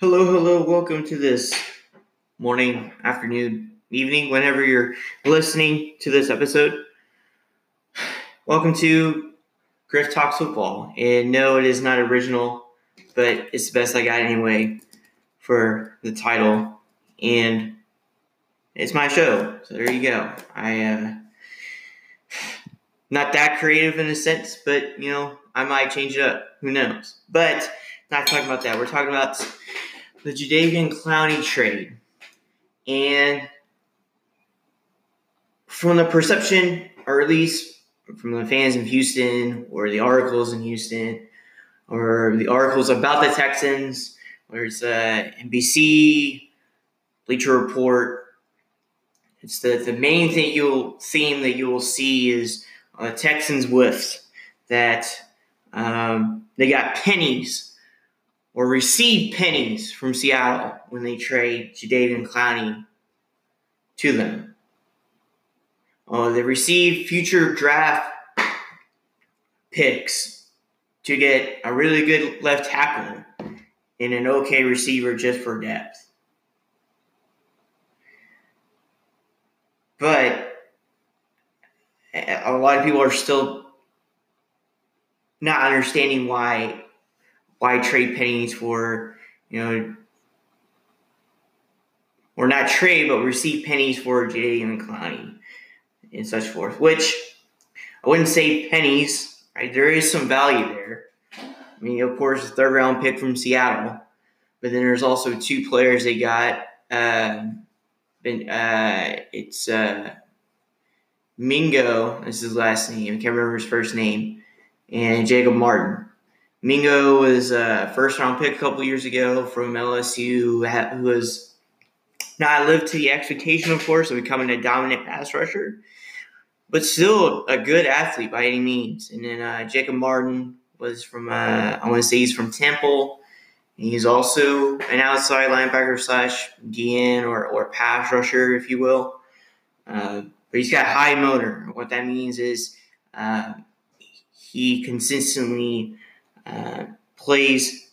Hello, hello, welcome to this morning, afternoon, evening, whenever you're listening to this episode. Welcome to Griff Talks Football. And no, it is not original, but it's the best I got anyway for the title. And it's my show. So there you go. I, uh, not that creative in a sense, but you know, I might change it up. Who knows? But not talking about that. We're talking about the Jadeveon Clowney trade. And from the perception, or at least from the fans in Houston, or the articles in Houston, or the articles about the Texans, where it's uh, NBC, Bleacher Report, it's the, the main thing you'll theme that you will see is uh, Texans whiffs that um, they got pennies or receive pennies from Seattle when they trade Jadeveon Clowney to them. Uh, they receive future draft picks to get a really good left tackle and an okay receiver just for depth. But a lot of people are still not understanding why why trade pennies for, you know, or not trade, but receive pennies for Jadeveon Clowney and such forth, which I wouldn't say pennies, right? There is some value there. I mean, of course, the third round pick from Seattle, but then there's also two players they got. Uh, been, uh, it's uh, Mingo, is his last name. I can't remember his first name, and Jacob Martin. Mingo was a first round pick a couple years ago from LSU, who was not lived to the expectation, of course, of becoming a dominant pass rusher, but still a good athlete by any means. And then uh, Jacob Martin was from, uh, I want to say he's from Temple. He's also an outside linebacker slash DN or, or pass rusher, if you will. Uh, but he's got high motor. What that means is uh, he consistently uh, plays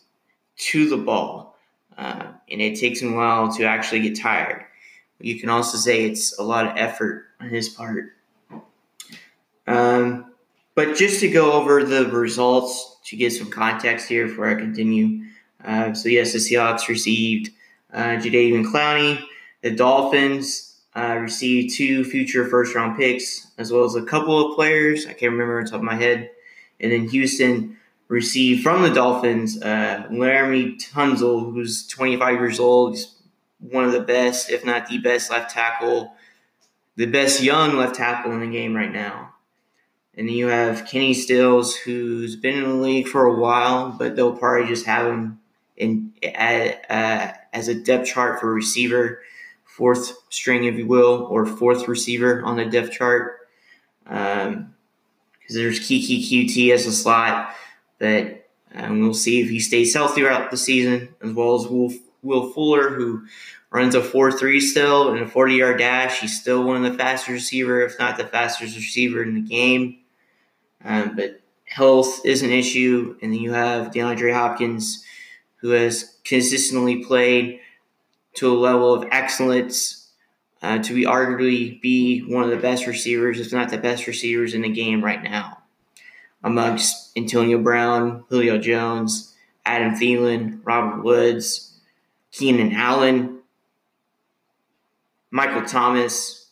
to the ball, uh, and it takes him a while to actually get tired. You can also say it's a lot of effort on his part. Um, but just to go over the results to get some context here before I continue. Uh, so, yes, the Seahawks received uh, Jadeveon Clowney. The Dolphins uh, received two future first round picks, as well as a couple of players. I can't remember on top of my head. And then Houston received from the Dolphins uh, Laremy Tunsil, who's 25 years old. He's one of the best, if not the best, left tackle, the best young left tackle in the game right now. And then you have Kenny Stills, who's been in the league for a while, but they'll probably just have him in uh, as a depth chart for receiver, fourth string, if you will, or fourth receiver on the depth chart. Because um, there's Keke Coutee as a slot but um, we'll see if he stays healthy throughout the season, as well as Will, Will Fuller, who runs a 4-3 still and a 40-yard dash. He's still one of the fastest receiver, if not the fastest receiver in the game. Um, but health is an issue, and then you have DeAndre Hopkins, who has consistently played to a level of excellence uh, to be arguably be one of the best receivers, if not the best receivers in the game right now amongst Antonio Brown, Julio Jones, Adam Thielen, Robert Woods, Keenan Allen, Michael Thomas,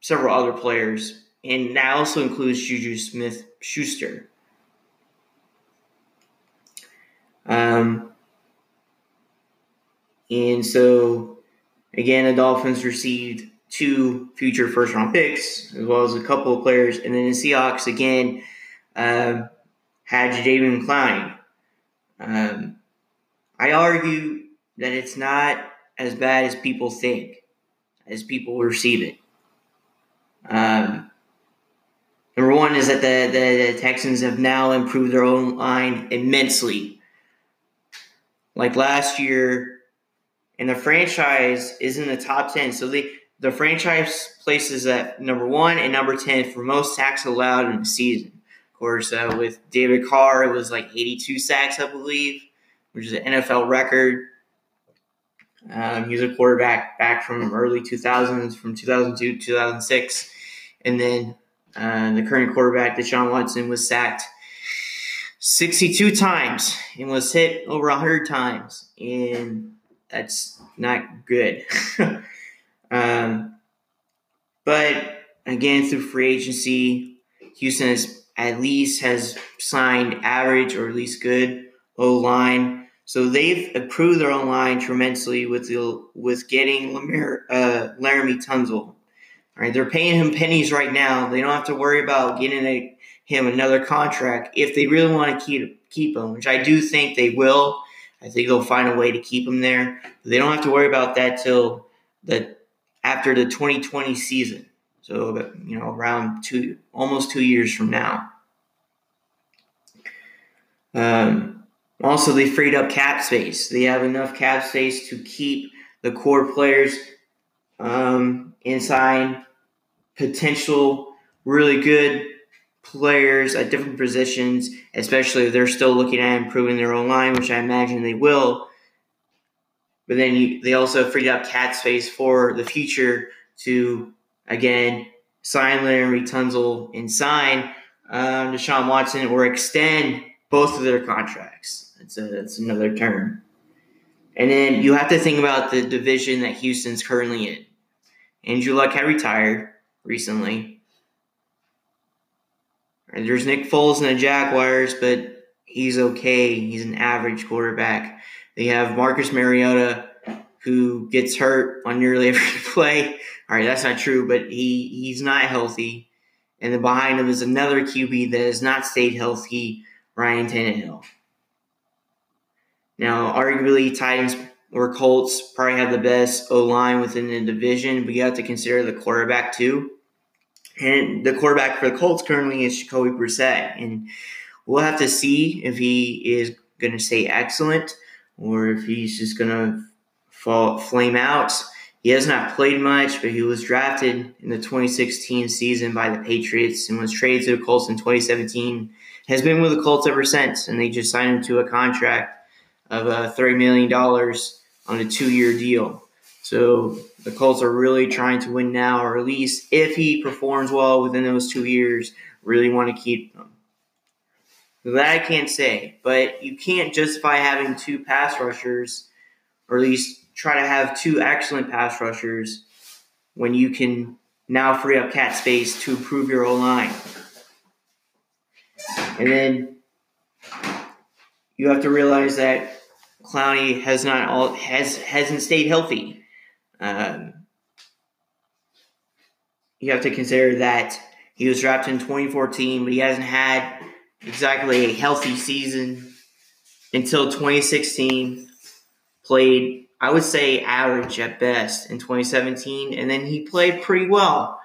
several other players, and that also includes Juju Smith Schuster. Um, and so, again, the Dolphins received two future first round picks, as well as a couple of players. And then the Seahawks, again, um, had Jadeveon Clowney. Um, I argue that it's not as bad as people think, as people receive it. Um, number one is that the, the, the Texans have now improved their own line immensely. Like last year, and the franchise is in the top 10. So they, the franchise places at number one and number 10 for most sacks allowed in the season. Of course, uh, with David Carr, it was like 82 sacks, I believe. which is an NFL record. Um, he was a quarterback back from early 2000s, from 2002 2006. And then uh, the current quarterback, Deshaun Watson, was sacked 62 times and was hit over 100 times. And that's not good. um, but again, through free agency, Houston has at least has signed average or at least good O line. So they've improved their own line tremendously with the, with getting Lamar, uh, Laremy Tunsil. All right, they're paying him pennies right now. They don't have to worry about getting a, him another contract if they really want to keep keep him, which I do think they will. I think they'll find a way to keep him there. They don't have to worry about that till the after the 2020 season. So you know, around two, almost two years from now. Um, also, they freed up cap space. They have enough cap space to keep the core players um, inside potential really good players at different positions, especially if they're still looking at improving their own line, which I imagine they will. But then you, they also freed up cap space for the future to again sign Larry Tunsil and sign um, Deshaun Watson or extend both of their contracts. That's a, that's another term. And then you have to think about the division that Houston's currently in. Andrew Luck had retired recently. And there's Nick Foles in the Jaguars, but he's okay. He's an average quarterback. They have Marcus Mariota, who gets hurt on nearly every play. All right, that's not true, but he he's not healthy. And then behind him is another QB that has not stayed healthy Ryan Tannehill. Now, arguably, Titans or Colts probably have the best O line within the division, but you have to consider the quarterback too. And the quarterback for the Colts currently is Jacoby Brissett, and we'll have to see if he is going to stay excellent or if he's just to fall flame out. He has not played much, but he was drafted in the 2016 season by the Patriots and was traded to the Colts in 2017 has been with the Colts ever since, and they just signed him to a contract of uh, $30 million on a two year deal. So the Colts are really trying to win now, or at least if he performs well within those two years, really want to keep him. That I can't say, but you can't justify having two pass rushers, or at least try to have two excellent pass rushers when you can now free up cap space to improve your O line. And then you have to realize that Clowney has not all has hasn't stayed healthy. Um, you have to consider that he was drafted in 2014, but he hasn't had exactly a healthy season until 2016. Played, I would say, average at best in 2017, and then he played pretty well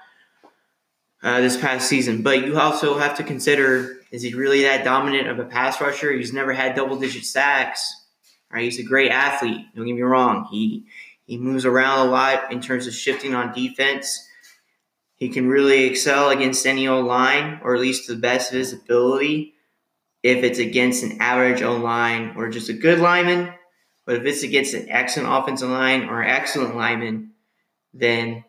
uh, this past season. But you also have to consider is he really that dominant of a pass rusher? He's never had double digit sacks. Right? He's a great athlete. Don't get me wrong. He he moves around a lot in terms of shifting on defense. He can really excel against any O line, or at least the best of his ability, if it's against an average O line or just a good lineman. But if it's against an excellent offensive line or excellent lineman, then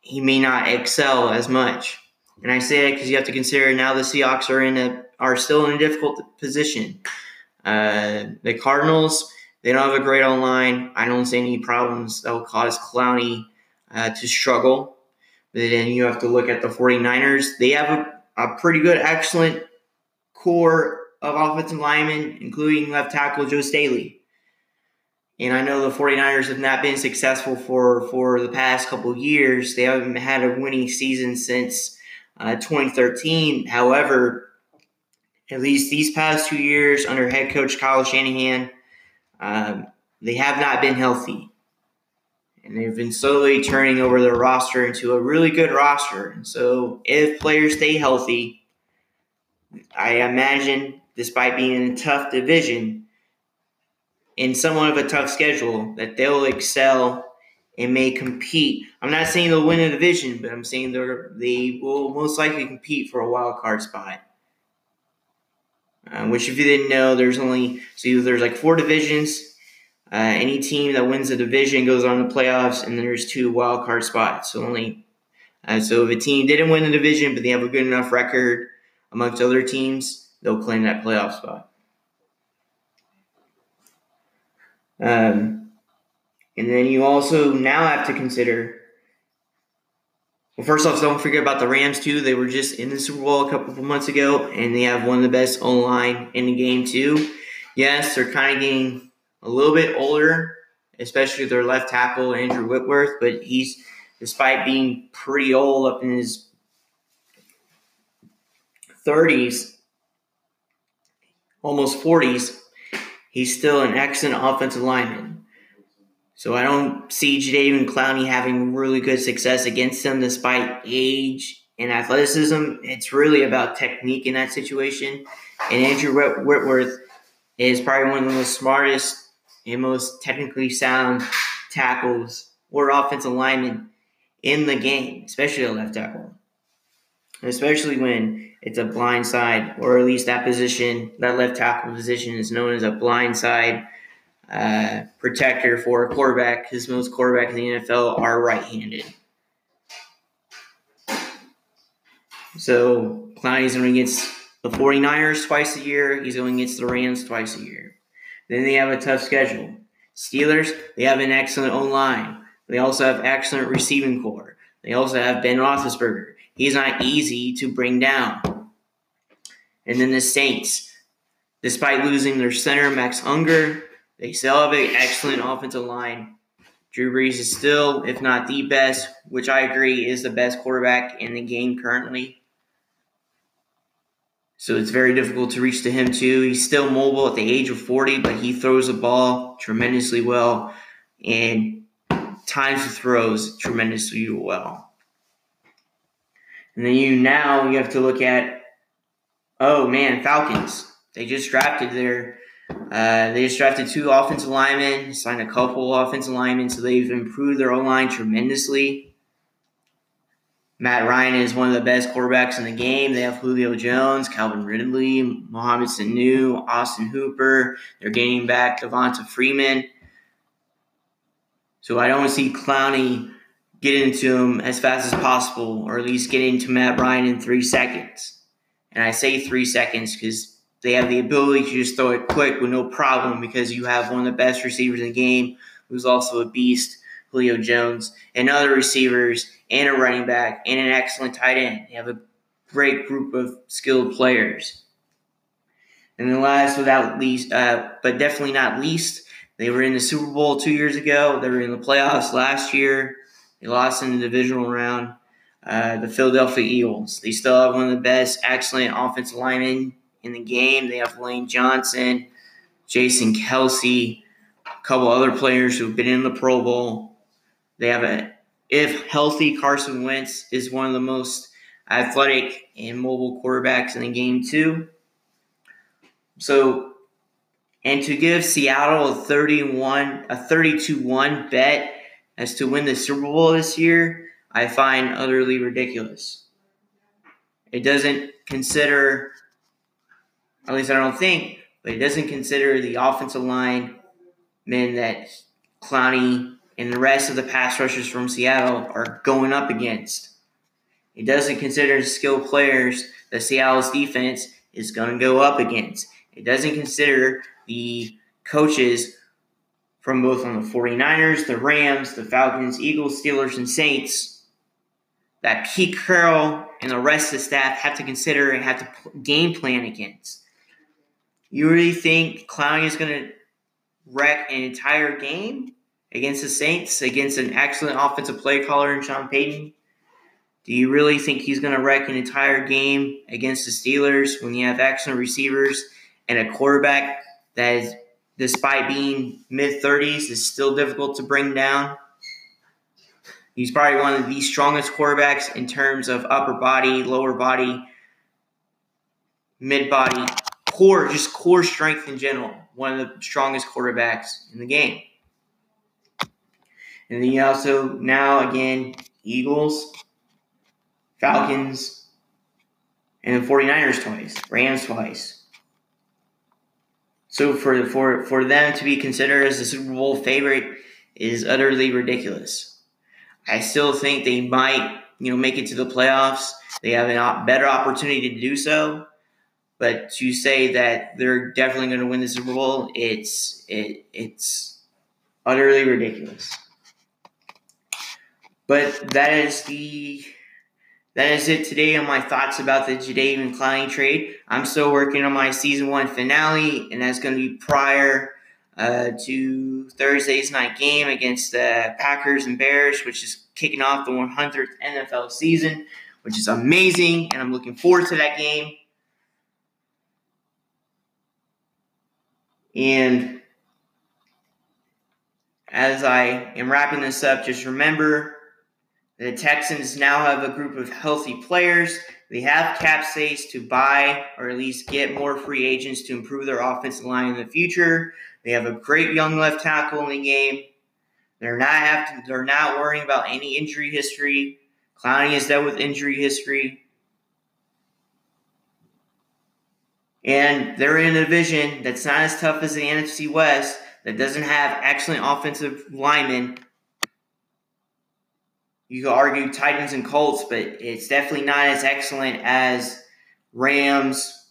he may not excel as much. And I say that because you have to consider now the Seahawks are in a are still in a difficult position. Uh, the Cardinals they don't have a great O line. I don't see any problems that will cause Clowney uh, to struggle. Then you have to look at the 49ers. They have a, a pretty good, excellent core of offensive linemen, including left tackle Joe Staley. And I know the 49ers have not been successful for, for the past couple years. They haven't had a winning season since uh, 2013. However, at least these past two years under head coach Kyle Shanahan, um, they have not been healthy. And they've been slowly turning over their roster into a really good roster. And so, if players stay healthy, I imagine, despite being in a tough division, in somewhat of a tough schedule, that they'll excel and may compete. I'm not saying they'll win a division, but I'm saying they they will most likely compete for a wild card spot. uh, which if you didn't know, there's only so there's like four divisions. Uh, any team that wins the division goes on to playoffs, and there's two wild card spots. So only uh, so if a team didn't win the division, but they have a good enough record amongst other teams, they'll claim that playoff spot. Um, and then you also now have to consider. Well, first off, don't forget about the Rams too. They were just in the Super Bowl a couple of months ago, and they have one of the best O line in the game too. Yes, they're kind of getting a little bit older, especially their left tackle Andrew Whitworth, but he's despite being pretty old up in his 30s, almost 40s, he's still an excellent offensive lineman. So I don't see Jadeveon Clowney having really good success against him despite age and athleticism. It's really about technique in that situation. And Andrew Whitworth is probably one of the smartest and most technically sound tackles or offensive linemen in the game, especially a left tackle. Especially when it's a blind side, or at least that position, that left tackle position is known as a blind side uh, protector for a quarterback, because most quarterbacks in the NFL are right handed. So Clowney's going against the 49ers twice a year, he's going against the Rams twice a year. Then they have a tough schedule. Steelers, they have an excellent O line. They also have excellent receiving corps. They also have Ben Roethlisberger. He's not easy to bring down. And then the Saints, despite losing their center Max Unger, they still have an excellent offensive line. Drew Brees is still, if not the best, which I agree is the best quarterback in the game currently. So it's very difficult to reach to him too. He's still mobile at the age of 40, but he throws the ball tremendously well. And times the throws tremendously well. And then you now you have to look at, oh man, Falcons. They just drafted their, uh, they just drafted two offensive linemen, signed a couple offensive linemen, so they've improved their O line tremendously. Matt Ryan is one of the best quarterbacks in the game. They have Julio Jones, Calvin Ridley, Mohamed Sanu, Austin Hooper. They're gaining back Devonta Freeman. So I don't see Clowney get into him as fast as possible, or at least get into Matt Ryan in three seconds. And I say three seconds because they have the ability to just throw it quick with no problem because you have one of the best receivers in the game who's also a beast, Julio Jones, and other receivers, and a running back, and an excellent tight end. They have a great group of skilled players. And then last, without least, uh, but definitely not least, they were in the Super Bowl two years ago. They were in the playoffs last year. They lost in the divisional round. Uh, the Philadelphia Eagles. They still have one of the best, excellent offensive linemen in the game. They have Lane Johnson, Jason Kelce, a couple other players who've been in the Pro Bowl. They have a, if healthy, Carson Wentz is one of the most athletic and mobile quarterbacks in the game too. So and to give Seattle a 31 a 32-1 bet as to win the Super Bowl this year, I find utterly ridiculous. It doesn't consider at least I don't think, but it doesn't consider the offensive line men that Clowney and the rest of the pass rushers from Seattle are going up against. It doesn't consider the skilled players that Seattle's defense is going to go up against. It doesn't consider the coaches from both on the 49ers, the Rams, the Falcons, Eagles, Steelers, and Saints that Pete Carroll and the rest of the staff have to consider and have to game plan against. You really think Clowney is going to wreck an entire game against the Saints, against an excellent offensive play caller in Sean Payton? Do you really think he's going to wreck an entire game against the Steelers when you have excellent receivers and a quarterback that is, despite being mid 30s, is still difficult to bring down. He's probably one of the strongest quarterbacks in terms of upper body, lower body, mid body, core, just core strength in general. One of the strongest quarterbacks in the game. And then you also, now again, Eagles, Falcons, and the 49ers twice, Rams twice. So for for for them to be considered as the Super Bowl favorite is utterly ridiculous. I still think they might, you know, make it to the playoffs. They have a better opportunity to do so. But to say that they're definitely going to win the Super Bowl, it's it, it's utterly ridiculous. But that is the that is it today on my thoughts about the Jadeveon Clowney trade. I'm still working on my season one finale, and that's going to be prior uh, to Thursday's night game against the Packers and Bears, which is kicking off the 100th NFL season, which is amazing, and I'm looking forward to that game. And as I am wrapping this up, just remember the Texans now have a group of healthy players. They have cap space to buy or at least get more free agents to improve their offensive line in the future. They have a great young left tackle in the game. They're not have to, they're not worrying about any injury history. Clowney is dealt with injury history. And they're in a division that's not as tough as the NFC West, that doesn't have excellent offensive linemen you could argue Titans and Colts, but it's definitely not as excellent as Rams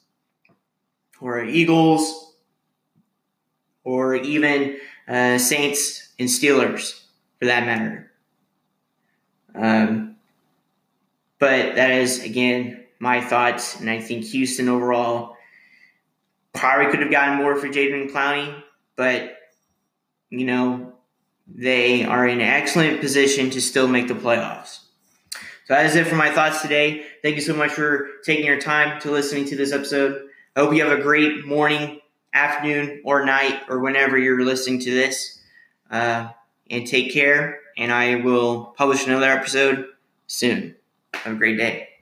or Eagles or even uh, Saints and Steelers for that matter. Um, but that is, again, my thoughts. And I think Houston overall probably could have gotten more for Jadeveon Clowney, but, you know, they are in an excellent position to still make the playoffs. So that is it for my thoughts today. Thank you so much for taking your time to listening to this episode. I hope you have a great morning, afternoon, or night, or whenever you're listening to this. Uh, and take care. And I will publish another episode soon. Have a great day.